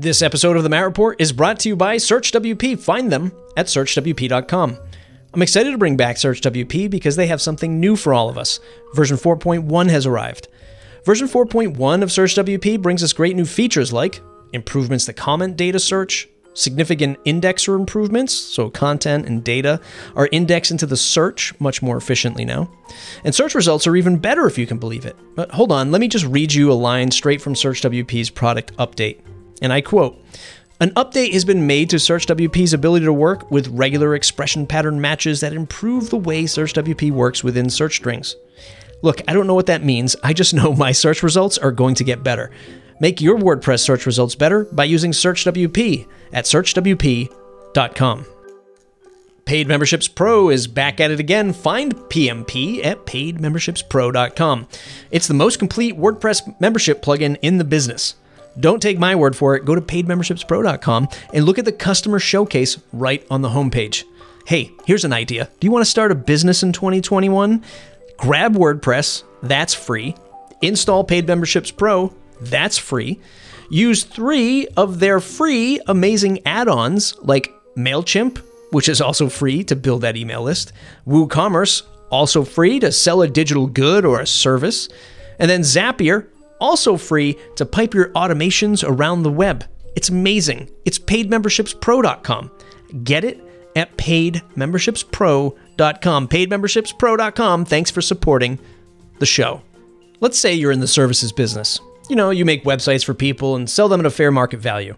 This episode of the Matt Report is brought to you by SearchWP. Find them at searchwp.com. I'm excited to bring back SearchWP because they have something new for all of us. Version 4.1 has arrived. Version 4.1 of SearchWP brings us great new features like improvements to comment data search, significant indexer improvements, so content and data are indexed into the search much more efficiently now. And search results are even better if you can believe it. But hold on, let me just read you a line straight from SearchWP's product update. And I quote, an update has been made to SearchWP's ability to work with regular expression pattern matches that improve the way SearchWP works within search strings. Look, I don't know what that means. I just know my search results are going to get better. Make your WordPress search results better by using SearchWP at searchwp.com. Paid Memberships Pro is back at it again. Find PMP at paidmembershipspro.com. It's the most complete WordPress membership plugin in the business. Don't take my word for it. Go to paidmembershipspro.com and look at the customer showcase right on the homepage. Hey, here's an idea. Do you want to start a business in 2021? Grab WordPress, that's free. Install Paid Memberships Pro, that's free. Use three of their free amazing add ons like MailChimp, which is also free to build that email list, WooCommerce, also free to sell a digital good or a service, and then Zapier, also free to pipe your automations around the web. It's amazing. It's paidmembershipspro.com. Get it at paidmembershipspro.com. Paidmembershipspro.com. Thanks for supporting the show. Let's say you're in the services business. You know, you make websites for people and sell them at a fair market value.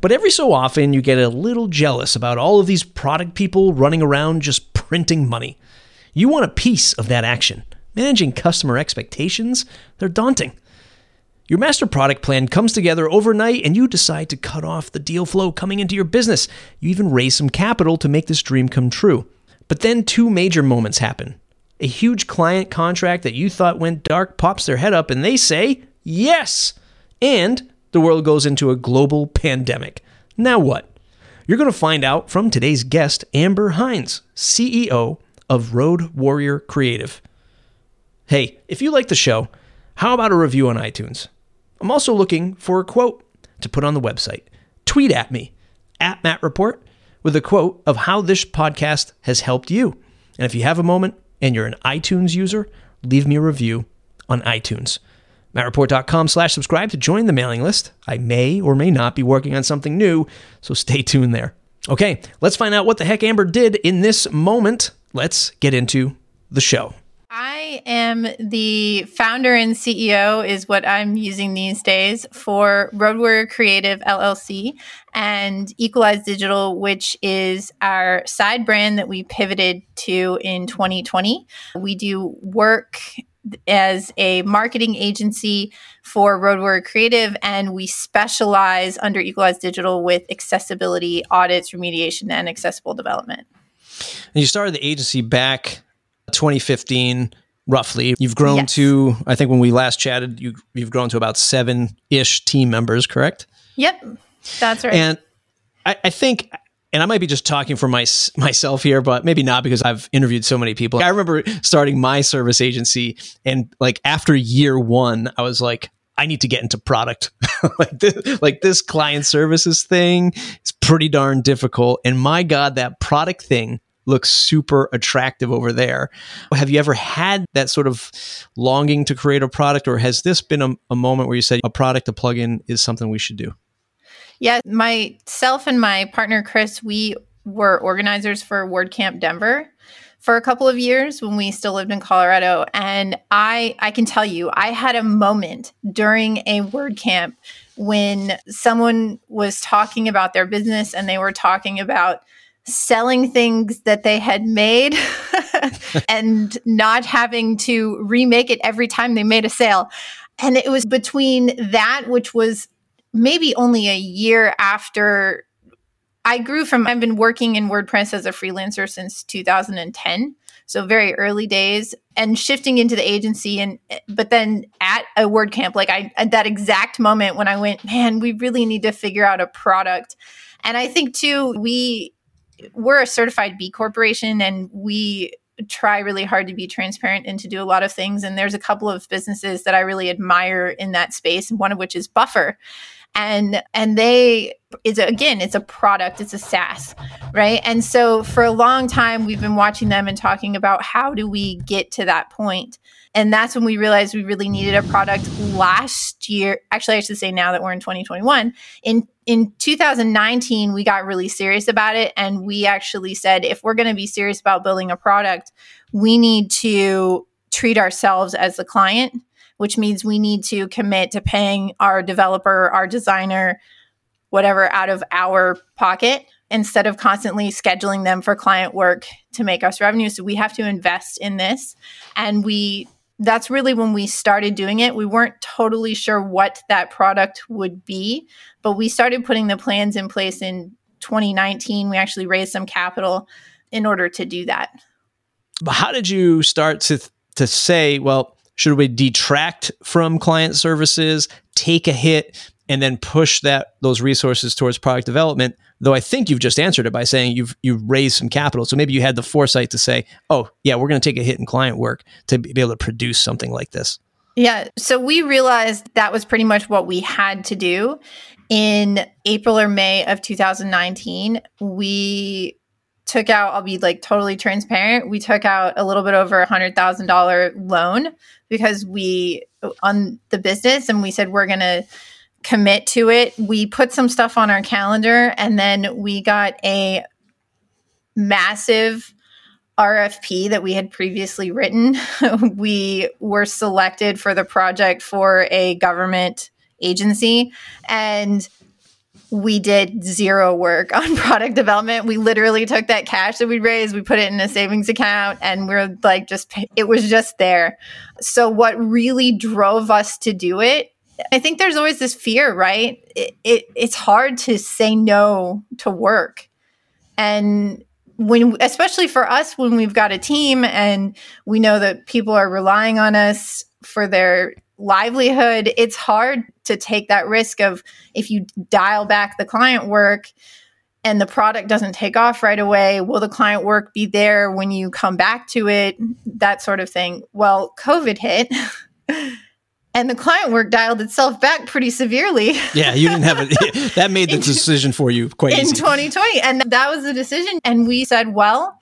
But every so often, you get a little jealous about all of these product people running around just printing money. You want a piece of that action. Managing customer expectations, they're daunting. Your master product plan comes together overnight and you decide to cut off the deal flow coming into your business. You even raise some capital to make this dream come true. But then two major moments happen. A huge client contract that you thought went dark pops their head up and they say, yes! And the world goes into a global pandemic. Now what? You're going to find out from today's guest, Amber Hinds, CEO of Road Warrior Creative. Hey, if you like the show, how about a review on iTunes? I'm also looking for a quote to put on the website. Tweet at me, at Matt Report, with a quote of how this podcast has helped you. And if you have a moment and you're an iTunes user, leave me a review on iTunes. MattReport.com slash subscribe to join the mailing list. I may or may not be working on something new, so stay tuned there. Okay, let's find out what the heck Amber did in this moment. Let's get into the show. I am the founder and CEO, is what I'm using these days for Road Warrior Creative LLC and Equalize Digital, which is our side brand that we pivoted to in 2020. We do work as a marketing agency for Road Warrior Creative, and we specialize under Equalize Digital with accessibility audits, remediation, and accessible development. And you started the agency back 2015 roughly. You've grown yes. to, I think when we last chatted, you, you've grown to about seven ish team members, correct? Yep, that's right. And I, I, think, and I might be just talking for my, myself here, but maybe not because I've interviewed so many people. I remember starting my service agency, and like after year one, I was like, I need to get into product. like this, like this client services thing is pretty darn difficult. And my God, that product thing looks super attractive over there. Have you ever had that sort of longing to create a product, or has this been a, a moment where you said a product, a plugin is something we should do? Yeah, myself and my partner Chris, we were organizers for WordCamp Denver for a couple of years when we still lived in Colorado and I I can tell you I had a moment during a WordCamp when someone was talking about their business and they were talking about selling things that they had made and not having to remake it every time they made a sale. And it was between that, which was maybe only a year after I grew from, I've been working in WordPress as a freelancer since 2010. So very early days and shifting into the agency and but then at a WordCamp, like I at that exact moment when I went, man, we really need to figure out a product. And I think too, we we're a certified B corporation and we try really hard to be transparent and to do a lot of things. And there's a couple of businesses that I really admire in that space, one of which is Buffer. and and they is again it's a product it's a SaaS right and so for a long time we've been watching them and talking about how do we get to that point and that's when we realized we really needed a product last year actually I should say now that we're in 2021 in in 2019 we got really serious about it and we actually said if we're going to be serious about building a product we need to treat ourselves as the client which means we need to commit to paying our developer, our designer, whatever out of our pocket instead of constantly scheduling them for client work to make us revenue. So we have to invest in this. And we that's really when we started doing it. We weren't totally sure what that product would be, but we started putting the plans in place in 2019. We actually raised some capital in order to do that. But how did you start to to say, well, should we detract from client services, take a hit, and then push that those resources towards product development? Though I think you've just answered it by saying you've you've raised some capital, so maybe you had the foresight to say, "Oh, yeah, we're going to take a hit in client work to be able to produce something like this." Yeah, so we realized that was pretty much what we had to do. In April or May of 2019, we took out, I'll be like totally transparent, we took out a little bit over a $100,000 loan because we, on the business, and we said we're going to commit to it. We put some stuff on our calendar and then we got a massive RFP that we had previously written. we were selected for the project for a government agency and we did zero work on product development. We literally took that cash that we raised, we put it in a savings account, and we're like, just, it was just there. So, what really drove us to do it, I think there's always this fear, right? It, it it's hard to say no to work. And when, especially for us, when we've got a team and we know that people are relying on us for their livelihood, it's hard to take that risk of if you dial back the client work and the product doesn't take off right away, will the client work be there when you come back to it? That sort of thing. Well, COVID hit. and the client work dialed itself back pretty severely. yeah, you didn't have it. That made the decision for you quite in easy. 2020. And that was the decision. And we said, well,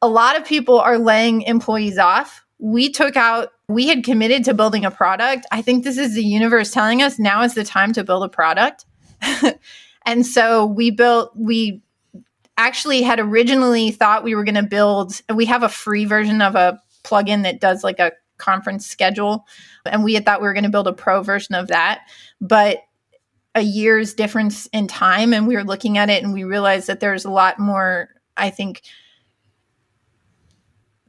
a lot of people are laying employees off. We took out we had committed to building a product. I think this is the universe telling us now is the time to build a product. and so we built, we actually had originally thought we were going to build, we have a free version of a plugin that does like a conference schedule. And we had thought we were going to build a pro version of that. But a year's difference in time, and we were looking at it and we realized that there's a lot more, I think,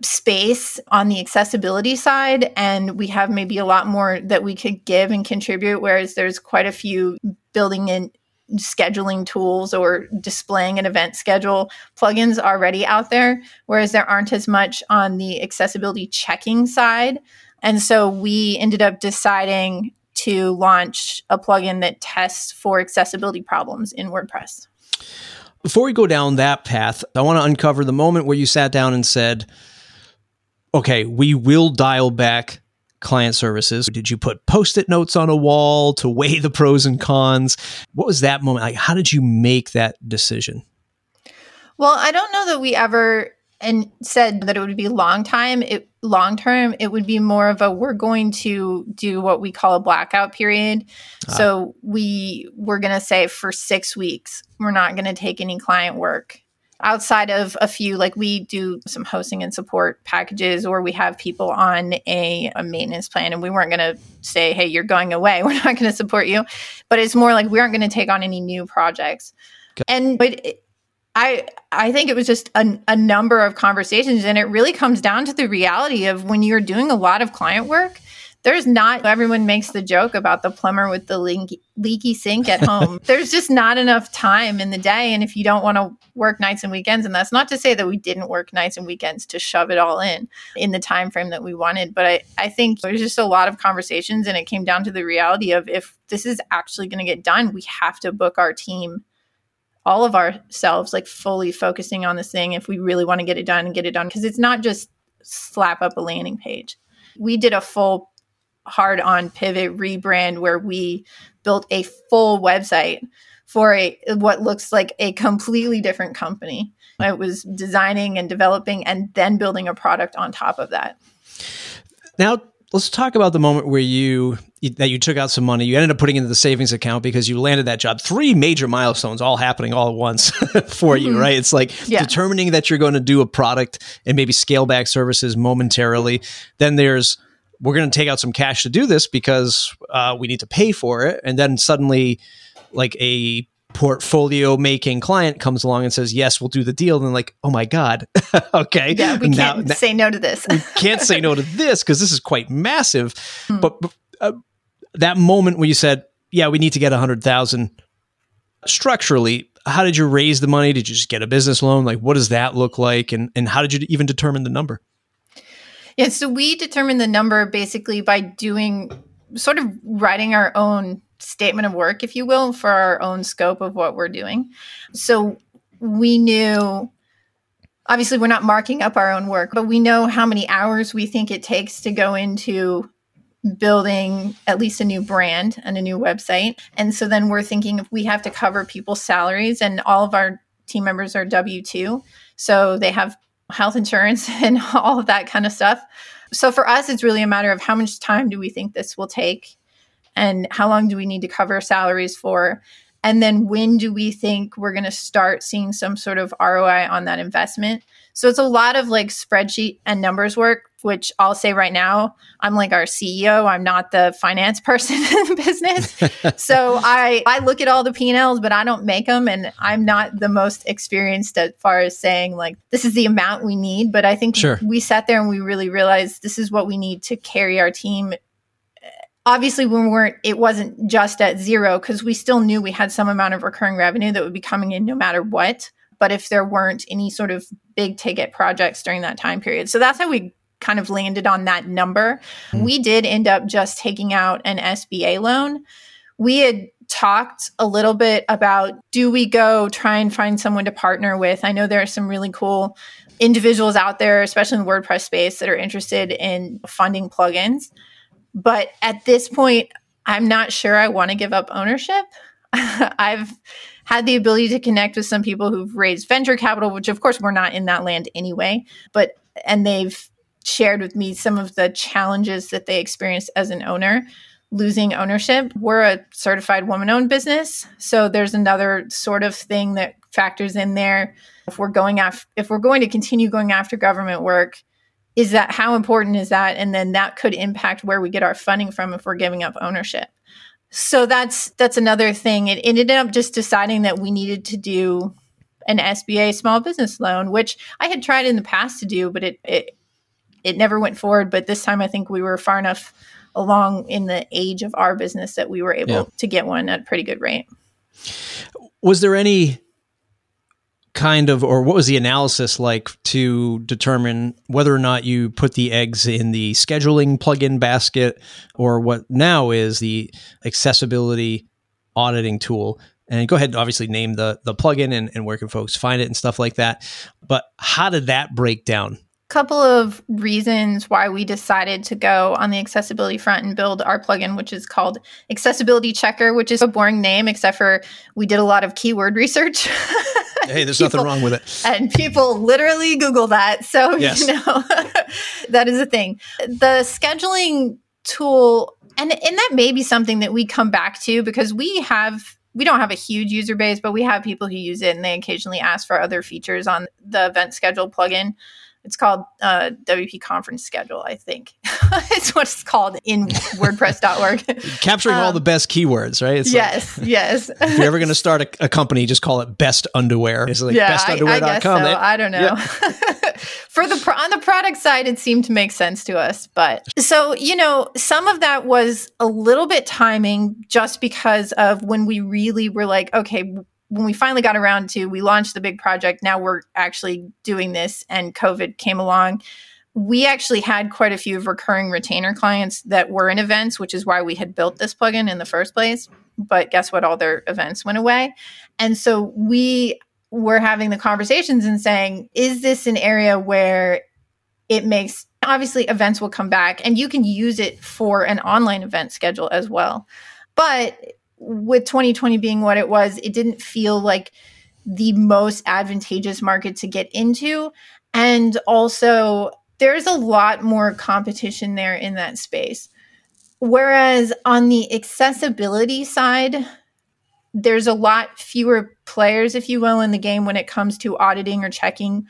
space on the accessibility side and we have maybe a lot more that we could give and contribute whereas there's quite a few building in scheduling tools or displaying an event schedule plugins already out there whereas there aren't as much on the accessibility checking side and so we ended up deciding to launch a plugin that tests for accessibility problems in WordPress. Before we go down that path, I want to uncover the moment where you sat down and said, okay, we will dial back client services? Did you put post it notes on a wall to weigh the pros and cons? What was that moment like? How did you make that decision? Well, I don't know that we ever and said that it would be long time it long term it would be more of a we're going to do what we call a blackout period ah. so we we're going to say for six weeks we're not going to take any client work outside of a few like we do some hosting and support packages or we have people on a, a maintenance plan and we weren't going to say hey you're going away. We're not going to support you. But it's more like we aren't going to take on any new projects. Okay. and but it, I I think it was just a, a number of conversations, and it really comes down to the reality of when you're doing a lot of client work, there's not everyone makes the joke about the plumber with the leaky, leaky sink at home. There's just not enough time in the day. And if you don't want to work nights and weekends and that's not to say that we didn't work nights and weekends to shove it all in in the time frame that we wanted. But i, I think there's just a lot of conversations and it came down to the reality of if this is actually going to get done we have to book our team all of ourselves like fully focusing on this thing if we really want to get it done and get it done. Because it's not just slap up a landing page. We did a full hard on pivot rebrand where we built a full website for a what looks like a completely different company. It was designing and developing and then building a product on top of that. Now, let's talk about the moment where you that you took out some money. You ended up putting into the savings account because you landed that job. Three major milestones all happening all at once for you, mm-hmm. right? It's like yeah. determining that you're going to do a product and maybe scale back services momentarily. Then there's we're going to take out some cash to do this because uh, we need to pay for it. And then suddenly, like a portfolio making client comes along and says, "Yes, we'll do the deal." And like, "Oh my god, okay, yeah, we can't now, say no to this. we can't say no to this because this is quite massive." Hmm. But uh, that moment when you said, "Yeah, we need to get a hundred thousand structurally," how did you raise the money? Did you just get a business loan? Like, what does that look like? And and how did you even determine the number? Yeah, so we determine the number basically by doing sort of writing our own statement of work, if you will, for our own scope of what we're doing. So we knew obviously we're not marking up our own work, but we know how many hours we think it takes to go into building at least a new brand and a new website. And so then we're thinking if we have to cover people's salaries and all of our team members are W 2. So they have health insurance and all of that kind of stuff. So for us, it's really a matter of how much time do we think this will take and how long do we need to cover salaries for? And then when do we think we're going to start seeing some sort of ROI on that investment? So it's a lot of like spreadsheet and numbers work, which I'll say right now, I'm like our CEO. I'm not the finance person in the business. so I, I look at all the P&Ls, but I don't make them. And I'm not the most experienced as far as saying like, this is the amount we need. But I think sure. we sat there and we really realized this is what we need to carry our team obviously we weren't it wasn't just at zero because we still knew we had some amount of recurring revenue that would be coming in no matter what. But if there weren't any sort of big ticket projects during that time period. So that's how we kind of landed on that number. Mm-hmm. we did end up just taking out an sba loan. We had talked a little bit about do we go try and find someone to partner with? I know there are some really cool individuals out there especially in the wordpress space that are interested in funding plugins but at this point, I'm not sure I want to give up ownership. I've had the ability to connect with some people who've raised venture capital, which of course we're not in that land anyway, but and they've shared with me some of the challenges that they experienced as an owner losing ownership. We're a certified woman owned business, so there's another sort of thing that factors in there. If we're going after if we're going to continue going after government work, is that how important is that? And then that could impact where we get our funding from if we're giving up ownership. So that's that's another thing. It, it ended up just deciding that we needed to do an sba small business loan which i had tried in the past to do but it it, it never went forward. But this time i think we were far enough along in the age of our business that we were able yeah. to get one at a pretty good rate. Was there any kind of, or what was the analysis like to determine whether or not you put the eggs in the scheduling plugin basket or what now is the accessibility auditing tool? And go ahead and obviously name the the plugin and, and where can folks find it and stuff like that. But how did that break down? Couple of reasons why we decided to go on the accessibility front and build our plugin, which is called Accessibility Checker, which is a boring name, except for we did a lot of keyword research. hey, there's people, nothing wrong with it. And people literally Google that. So, yes. you know, that is a thing. The scheduling tool, and, and that may be something that we come back to because we have we don't have a huge user base, but we have people who use it and they occasionally ask for other features on the event schedule plugin. It's called uh, WP Conference Schedule, I think. it's what it's called in WordPress.org. Capturing um, all the best keywords, right? It's yes, like, yes. if you're ever going to start a, a, company, just call it Best Underwear. It's like yeah, bestunderwear.com. I, I, so. It, I don't know. Yeah. For the on the product side, it seemed to make sense to us, but so you know, some of that was a little bit timing, just because of when we really were like, okay, when we finally got around to we launched the big project now we're actually doing this and covid came along. We actually had quite a few recurring retainer clients that were in events which is why we had built this plugin in the first place. But guess what? All their events went away. And so we were having the conversations and saying is this an area where it makes Obviously, events will come back and you can use it for an online event schedule as well. But with 2020 being what it was, it didn't feel like the most advantageous market to get into. And also, there's a lot more competition there in that space. Whereas on the accessibility side, there's a lot fewer players, if you will, in the game when it comes to auditing or checking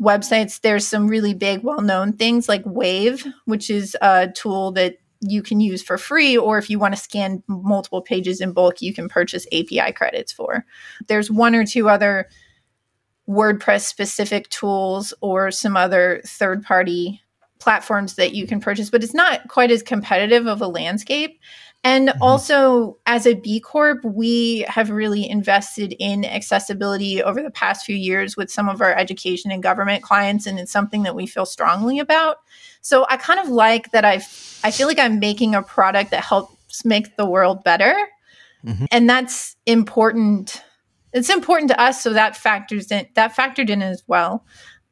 websites. There's some really big, well known things like Wave, which is a tool that you can use for free, or if you want to scan multiple pages in bulk, you can purchase API credits for. There's one or two other WordPress specific tools or some other third party platforms that you can purchase, but it's not quite as competitive of a landscape. And mm-hmm. also, as a B Corp, we have really invested in accessibility over the past few years with some of our education and government clients, and it's something that we feel strongly about. So I kind of like that I I feel like I'm making a product that helps make the world better. Mm-hmm. And that's important. It's important to us, so that factors in that factored in as well.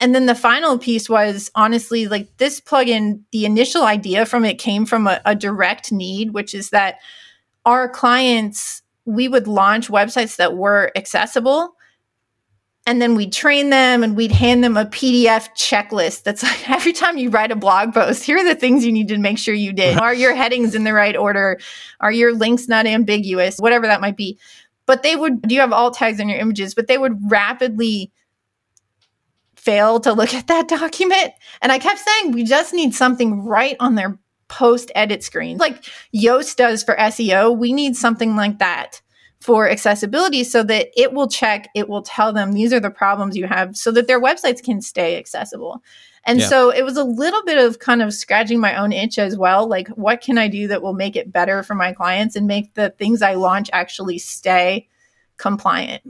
And then the final piece was honestly like this plugin, the initial idea from it came from a, a direct need, which is that our clients, we would launch websites that were accessible and then we'd train them and we'd hand them a PDF checklist that's like every time you write a blog post, here are the things you need to make sure you did. Are your headings in the right order? Are your links not ambiguous? Whatever that might be. But they would, do you have alt tags in your images? But they would rapidly fail to look at that document. And I kept saying, we just need something right on their post edit screen, like Yoast does for SEO. We need something like that for accessibility so that it will check, it will tell them these are the problems you have so that their websites can stay accessible. And yeah. so it was a little bit of kind of scratching my own itch as well. Like, what can I do that will make it better for my clients and make the things I launch actually stay compliant?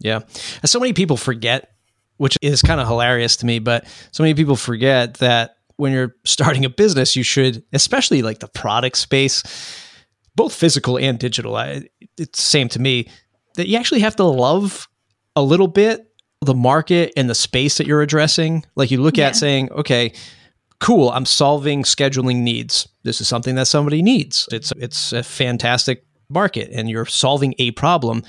Yeah. So many people forget which is kind of hilarious to me. But so many people forget that when you're starting a business, you should, especially like the product space, both physical and digital. I, it's the same to me that you actually have to love a little bit the market and the space that you're addressing. Like you look yeah. at saying, okay, cool, I'm solving scheduling needs. This is something that somebody needs. It's it's a fantastic market and you're solving a problem.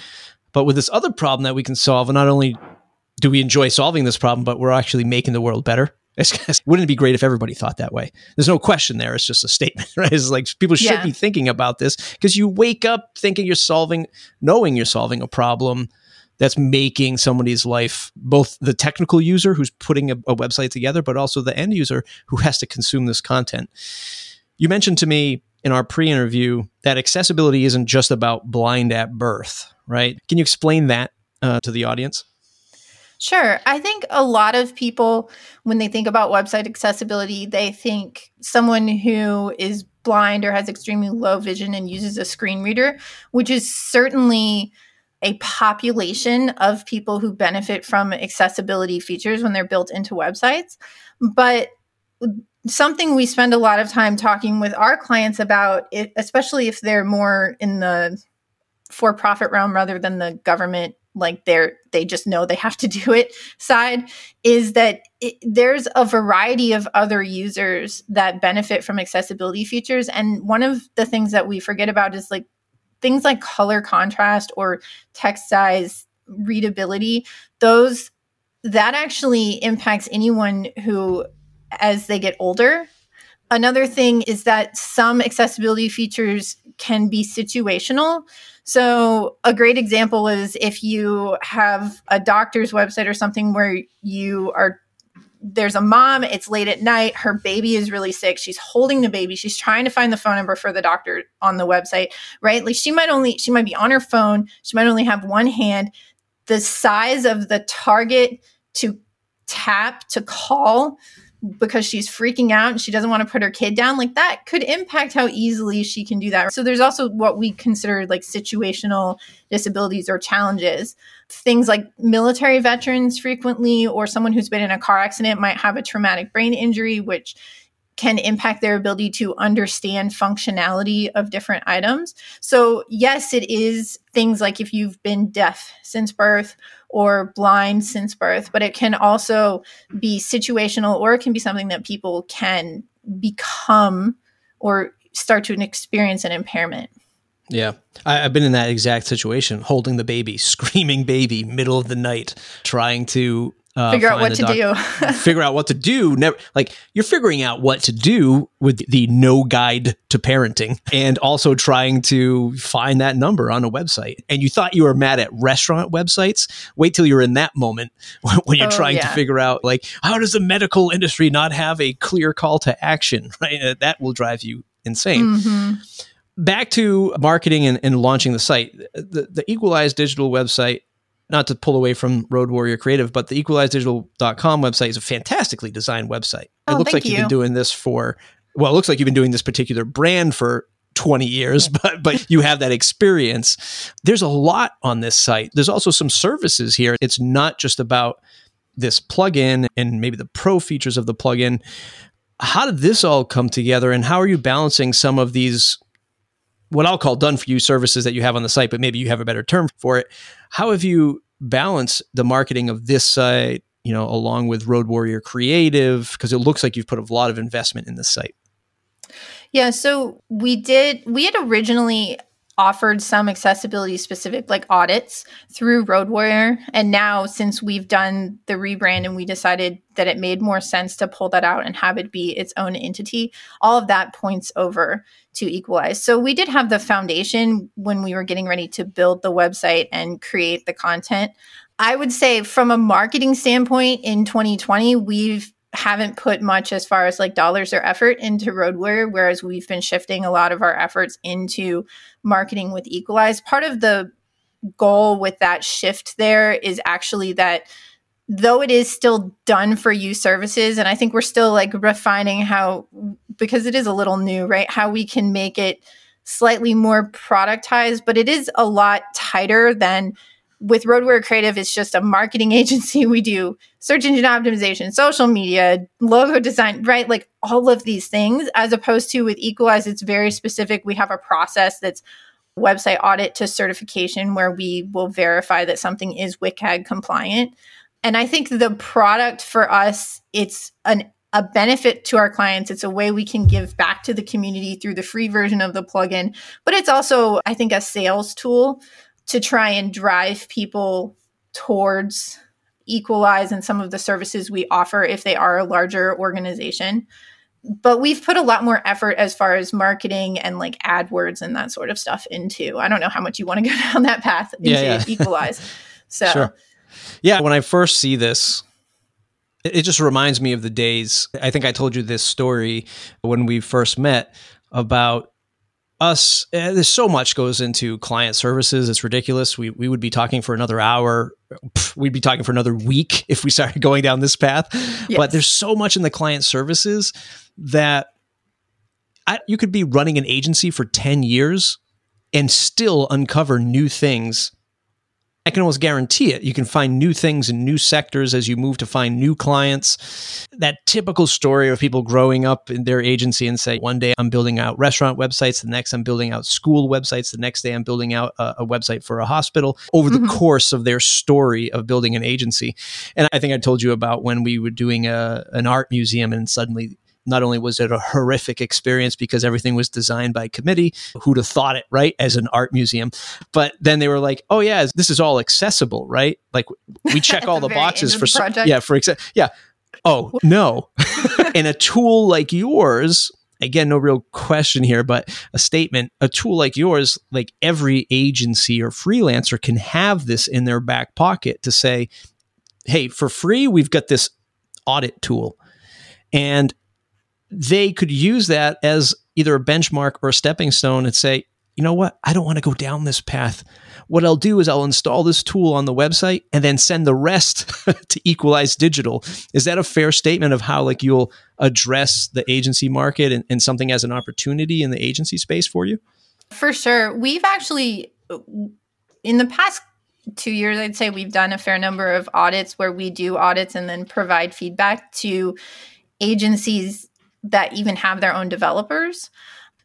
But with this other problem that we can solve, and not only do we enjoy solving this problem, but we're actually making the world better? wouldn't it be great if everybody thought that way? There's no question there. It's just a statement, right? It's like people should yeah. be thinking about this because you wake up thinking you're solving, knowing you're solving a problem that's making somebody's life, both the technical user who's putting a, a website together, but also the end user who has to consume this content. You mentioned to me in our pre interview that accessibility isn't just about blind at birth, right? Can you explain that uh, to the audience? Sure. I think a lot of people, when they think about website accessibility, they think someone who is blind or has extremely low vision and uses a screen reader, which is certainly a population of people who benefit from accessibility features when they're built into websites. But something we spend a lot of time talking with our clients about, especially if they're more in the for profit realm rather than the government like they're they just know they have to do it side is that it, there's a variety of other users that benefit from accessibility features. And one of the things that we forget about is like things like color contrast or text size readability those that actually impacts anyone who as they get older. Another thing is that some accessibility features can be situational so, a great example is if you have a doctor's website or something where you are there's a mom, it's late at night, her baby is really sick, she's holding the baby, she's trying to find the phone number for the doctor on the website, right? Like she might only she might be on her phone, she might only have one hand. The size of the target to tap to call because she's freaking out and she doesn't want to put her kid down, like that could impact how easily she can do that. So there's also what we consider like situational disabilities or challenges. Things like military veterans frequently or someone who's been in a car accident might have a traumatic brain injury, which can impact their ability to understand functionality of different items. So, yes, it is things like if you've been deaf since birth or blind since birth, but it can also be situational or it can be something that people can become or start to experience an impairment. Yeah. I, have been in that exact situation, holding the baby, screaming baby, middle of the night, trying to uh, figure out what to doc- do. figure out what to do. Never like you're figuring out what to do with the no guide to parenting, and also trying to find that number on a website. And you thought you were mad at restaurant websites. Wait till you're in that moment when you're oh, trying yeah. to figure out like how does the medical industry not have a clear call to action? Right, uh, that will drive you insane. Mm-hmm back to marketing and, and, launching the site. The, the Equalize Digital website not to pull away from Road Warrior Creative, but the equalizedigital.com website is a fantastically designed website. Oh, it looks like you. you've been doing this for, well, it looks like you've been doing this particular brand for 20 years, but but you have that experience. There's a lot on this site. There's also some services here. It's not just about this plugin and maybe the pro features of the plugin. How did this all come together and how are you balancing some of these what I'll call done for you services that you have on the site, but maybe you have a better term for it. How have you balanced the marketing of this site, you know, along with Road Warrior Creative? Because it looks like you've put a lot of investment in this site. Yeah, so we did, we had originally offered some accessibility specific like audits through Road Warrior. And now, since we've done the rebrand and we decided that it made more sense to pull that out and have it be its own entity, all of that points over to Equalize. So we did have the foundation when we were getting ready to build the website and create the content. I would say, from a marketing standpoint in 2020, we've haven't put much as far as like dollars or effort into Road Warrior, whereas we've been shifting a lot of our efforts into marketing with Equalize. Part of the goal with that shift there is actually that though it is still done for you services, and I think we're still like refining how, because it is a little new, right? How we can make it slightly more productized, but it is a lot tighter than with Road Warrior Creative, it's just a marketing agency. We do search engine optimization, social media, logo design, right? Like all of these things, as opposed to with Equalize, it's very specific. We have a process that's website audit to certification where we will verify that something is WCAG compliant. And I think the product for us, it's an a benefit to our clients. It's a way we can give back to the community through the free version of the plugin, but it's also, I think, a sales tool to try and drive people towards equalize and some of the services we offer if they are a larger organization but we've put a lot more effort as far as marketing and like AdWords and that sort of stuff into. I don't know how much you want to go down that path into yeah, yeah. Equalize. So, sure. yeah, when I first see this, it just reminds me of the days. I think I told you this story when we first met about us uh, there's so much goes into client services. It's ridiculous. We, we would be talking for another hour. We'd be talking for another week if we started going down this path. Yes. but there's so much in the client services that I, you could be running an agency for 10 years and still uncover new things I can almost guarantee it. You can find new things in new sectors as you move to find new clients. That typical story of people growing up in their agency and say, one day I'm building out restaurant websites, the next I'm building out school websites, the next day I'm building out a, a website for a hospital over the mm-hmm. course of their story of building an agency. And I think I told you about when we were doing a, an art museum and suddenly not only was it a horrific experience because everything was designed by committee, who'd have thought it, right, as an art museum, but then they were like, oh, yeah, this is all accessible, right? Like we check all the, the boxes for, so, yeah, for, exa- yeah. Oh, no. and a tool like yours, again, no real question here, but a statement, a tool like yours, like every agency or freelancer can have this in their back pocket to say, hey, for free, we've got this audit tool. And they could use that as either a benchmark or a stepping stone and say, you know what? I don't want to go down this path. What I'll do is I'll install this tool on the website and then send the rest to Equalize Digital. Is that a fair statement of how like you'll address the agency market and, and something as an opportunity in the agency space for you? For sure. We've actually uh, in the past two years, I'd say we've done a fair number of audits where we do audits and then provide feedback to agencies that even have their own developers.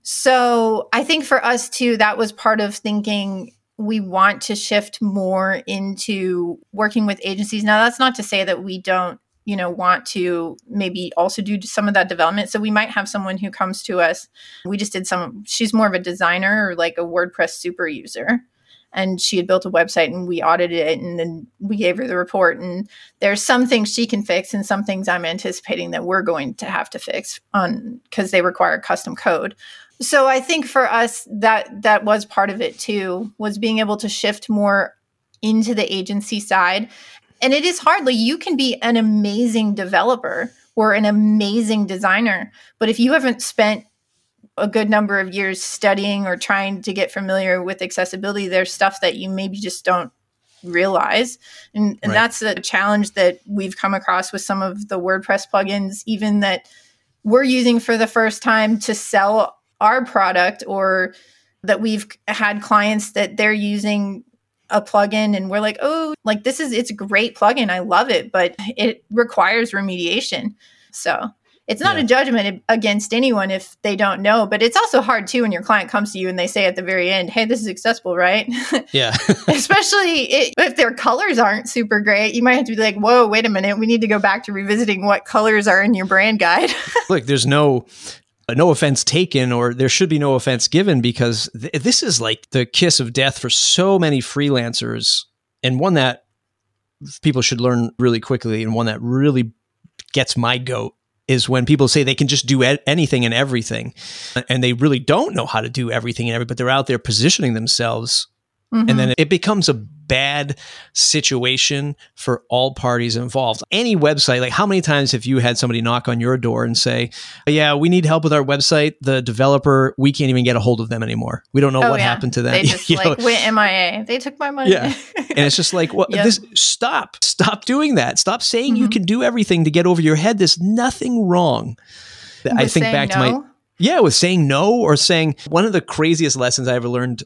So I think for us too, that was part of thinking we want to shift more into working with agencies. Now, that's not to say that we don't you know want to maybe also do some of that development so we might have someone who comes to us we just did some she's more of a designer or like a wordpress super user and she had built a website and we audited it and then we gave her the report. And there's some things she can fix and some things i'm anticipating that we're going to have to fix on because they require custom code. So i think for us that that was part of it too was being able to shift more into the agency side. And it is hardly you can be an amazing developer or an amazing designer, but if you haven't spent a good number of years studying or trying to get familiar with accessibility, there's stuff that you maybe just don't realize. And, and right. that's the challenge that we've come across with some of the WordPress plugins, even that we're using for the first time to sell our product or that we've had clients that they're using a plugin and we're like, oh, like this is it's a great plugin. I love it, but it requires remediation. So it's not yeah. a judgment against anyone if they don't know, but it's also hard too when your client comes to you and they say at the very end, "Hey, this is accessible, right?" Yeah. Especially if their colors aren't super great, you might have to be like, "Whoa, wait a minute, we need to go back to revisiting what colors are in your brand guide." Look, there's no uh, no offense taken or there should be no offense given because th- this is like the kiss of death for so many freelancers and one that people should learn really quickly and one that really gets my goat is when people say they can just do anything and everything and they really don't know how to do everything and everything but they're out there positioning themselves mm-hmm. and then it becomes a bad situation for all parties involved. Any website, like how many times have you had somebody knock on your door and say, Yeah, we need help with our website. The developer, we can't even get a hold of them anymore. We don't know oh, what yeah. happened to them. They just like know? went MIA. They took my money. Yeah. and it's just like, what well, yep. this stop. Stop doing that. Stop saying mm-hmm. you can do everything to get over your head. There's nothing wrong. With I think back no? to my yeah, with saying no or saying one of the craziest lessons I ever learned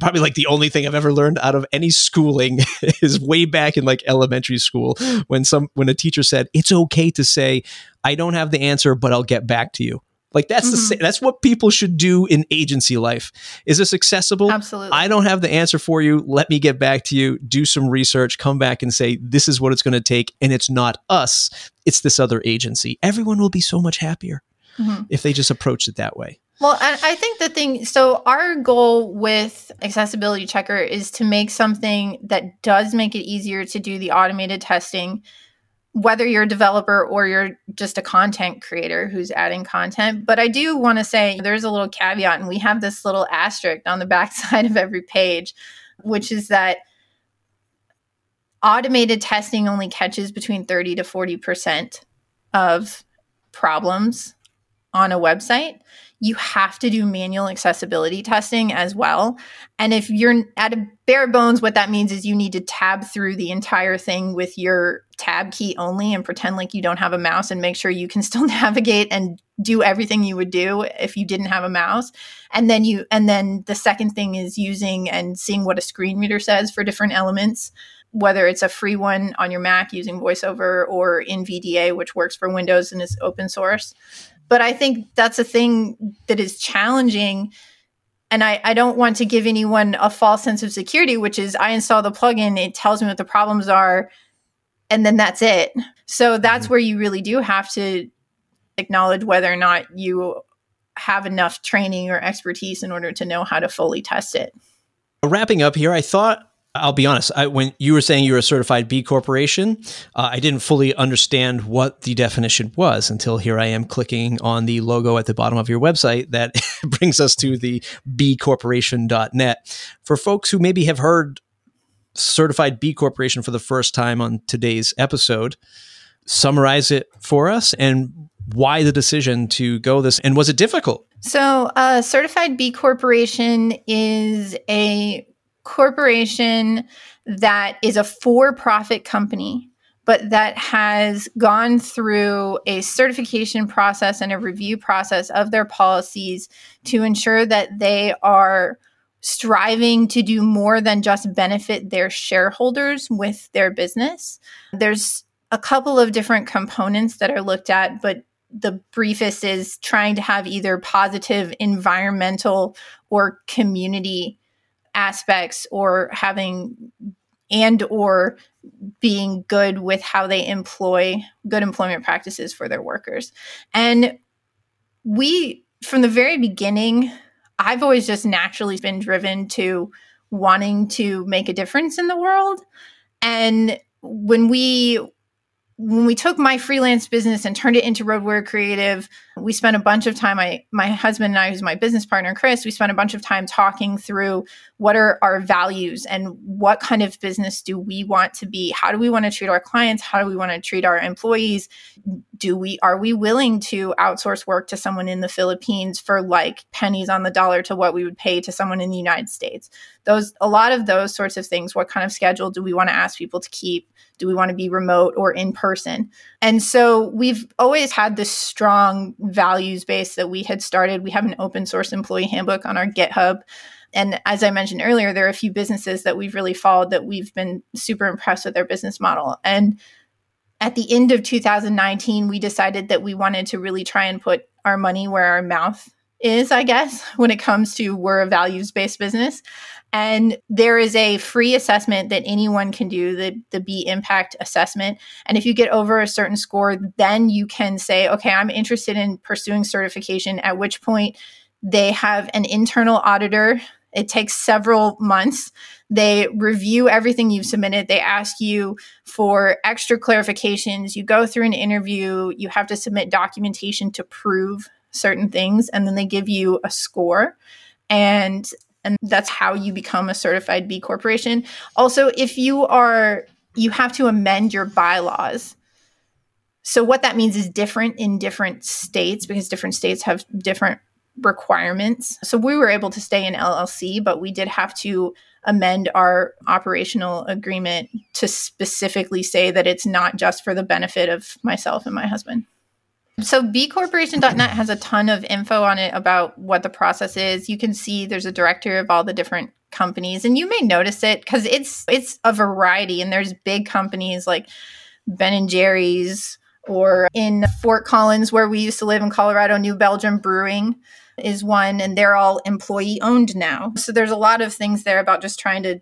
probably like the only thing I've ever learned out of any schooling is way back in like elementary school when some when a teacher said it's okay to say I don't have the answer but I'll get back to you. Like that's mm-hmm. the that's what people should do in agency life. Is this accessible? Absolutely. I don't have the answer for you. Let me get back to you. Do some research. Come back and say this is what it's going to take, and it's not us. It's this other agency. Everyone will be so much happier mm-hmm. if they just approach it that way. Well, I think the thing, so our goal with Accessibility Checker is to make something that does make it easier to do the automated testing, whether you're a developer or you're just a content creator who's adding content. But I do want to say there's a little caveat, and we have this little asterisk on the backside of every page, which is that automated testing only catches between 30 to 40% of problems on a website you have to do manual accessibility testing as well. And if you're at a bare bones, what that means is you need to tab through the entire thing with your tab key only and pretend like you don't have a mouse and make sure you can still navigate and do everything you would do if you didn't have a mouse. And then you, and then the second thing is using and seeing what a screen reader says for different elements whether it's a free one on your Mac using VoiceOver or NVDA, which works for Windows and is open source. But I think that's a thing that is challenging. And I, I don't want to give anyone a false sense of security, which is I install the plugin, it tells me what the problems are, and then that's it. So that's mm-hmm. where you really do have to acknowledge whether or not you have enough training or expertise in order to know how to fully test it. Wrapping up here, I thought I'll be honest. I, when you were saying you were a certified B corporation, uh, I didn't fully understand what the definition was until here I am clicking on the logo at the bottom of your website that brings us to the bcorporation.net. For folks who maybe have heard certified B corporation for the first time on today's episode, summarize it for us and why the decision to go this and was it difficult? So, uh, certified B corporation is a corporation that is a for profit company, but that has gone through a certification process and a review process of their policies to ensure that they are striving to do more than just benefit their shareholders with their business. There's a couple of different components that are looked at, but the briefest is trying to have either positive environmental or community aspects or having and or being good with how they employ good employment practices for their workers. And we from the very beginning I've always just naturally been driven to wanting to make a difference in the world. And when we when we took my freelance business and turned it into Road Creative, we spent a bunch of time. I, my husband and I, who's my business partner, Chris, we spent a bunch of time talking through what are our values and what kind of business do we want to be? How do we want to treat our clients? How do we want to treat our employees? Do we are we willing to outsource work to someone in the Philippines for like pennies on the dollar to what we would pay to someone in the United States? Those a lot of those sorts of things. What kind of schedule do we want to ask people to keep? Do we want to be remote or in person? And so we've always had this strong values base that we had started. We have an open source employee handbook on our GitHub. And as I mentioned earlier, there are a few businesses that we've really followed that we've been super impressed with their business model. And at the end of 2019, we decided that we wanted to really try and put our money where our mouth is, I guess, when it comes to we're a values based business. And there is a free assessment that anyone can do, the, the B impact assessment. And if you get over a certain score, then you can say, okay, I'm interested in pursuing certification, at which point they have an internal auditor. It takes several months. They review everything you've submitted. They ask you for extra clarifications. You go through an interview. You have to submit documentation to prove certain things, and then they give you a score. And and that's how you become a certified B corporation. Also, if you are you have to amend your bylaws. So what that means is different in different states because different states have different requirements. So we were able to stay in LLC, but we did have to amend our operational agreement to specifically say that it's not just for the benefit of myself and my husband. So bcorporation.net has a ton of info on it about what the process is. You can see there's a directory of all the different companies and you may notice it cuz it's it's a variety and there's big companies like Ben and Jerry's or in Fort Collins where we used to live in Colorado New Belgium Brewing is one and they're all employee owned now. So there's a lot of things there about just trying to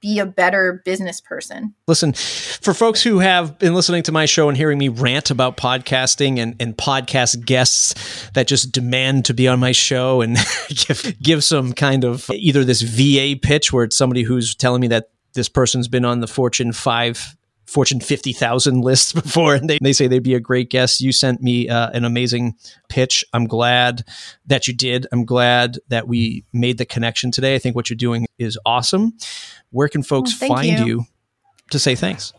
be a better business person. Listen, for folks who have been listening to my show and hearing me rant about podcasting and, and podcast guests that just demand to be on my show and give, give some kind of either this VA pitch where it's somebody who's telling me that this person's been on the Fortune 5 Fortune 50,000 lists before, and they, they say they'd be a great guest. You sent me uh, an amazing pitch. I'm glad that you did. I'm glad that we made the connection today. I think what you're doing is awesome. Where can folks well, find you. you to say thanks?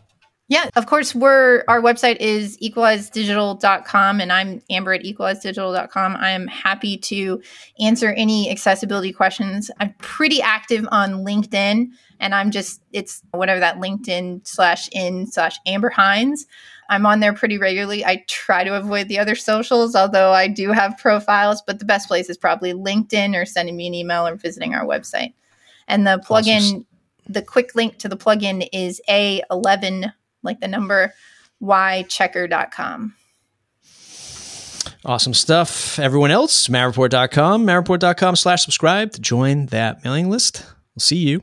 Yeah, of course, we're our website is equalizedigital.com and I'm Amber at equalizedigital.com. I am happy to answer any accessibility questions. I'm pretty active on LinkedIn and I'm just it's whatever that LinkedIn slash in slash Amber Hinds. I'm on there pretty regularly. I try to avoid the other socials, although I do have profiles, but the best place is probably LinkedIn or sending me an email or visiting our website. And the plugin, awesome. the quick link to the plugin is A11 like the number ychecker.com. Awesome stuff. Everyone else, mavreport.com, mavreport.com slash subscribe to join that mailing list. We'll see you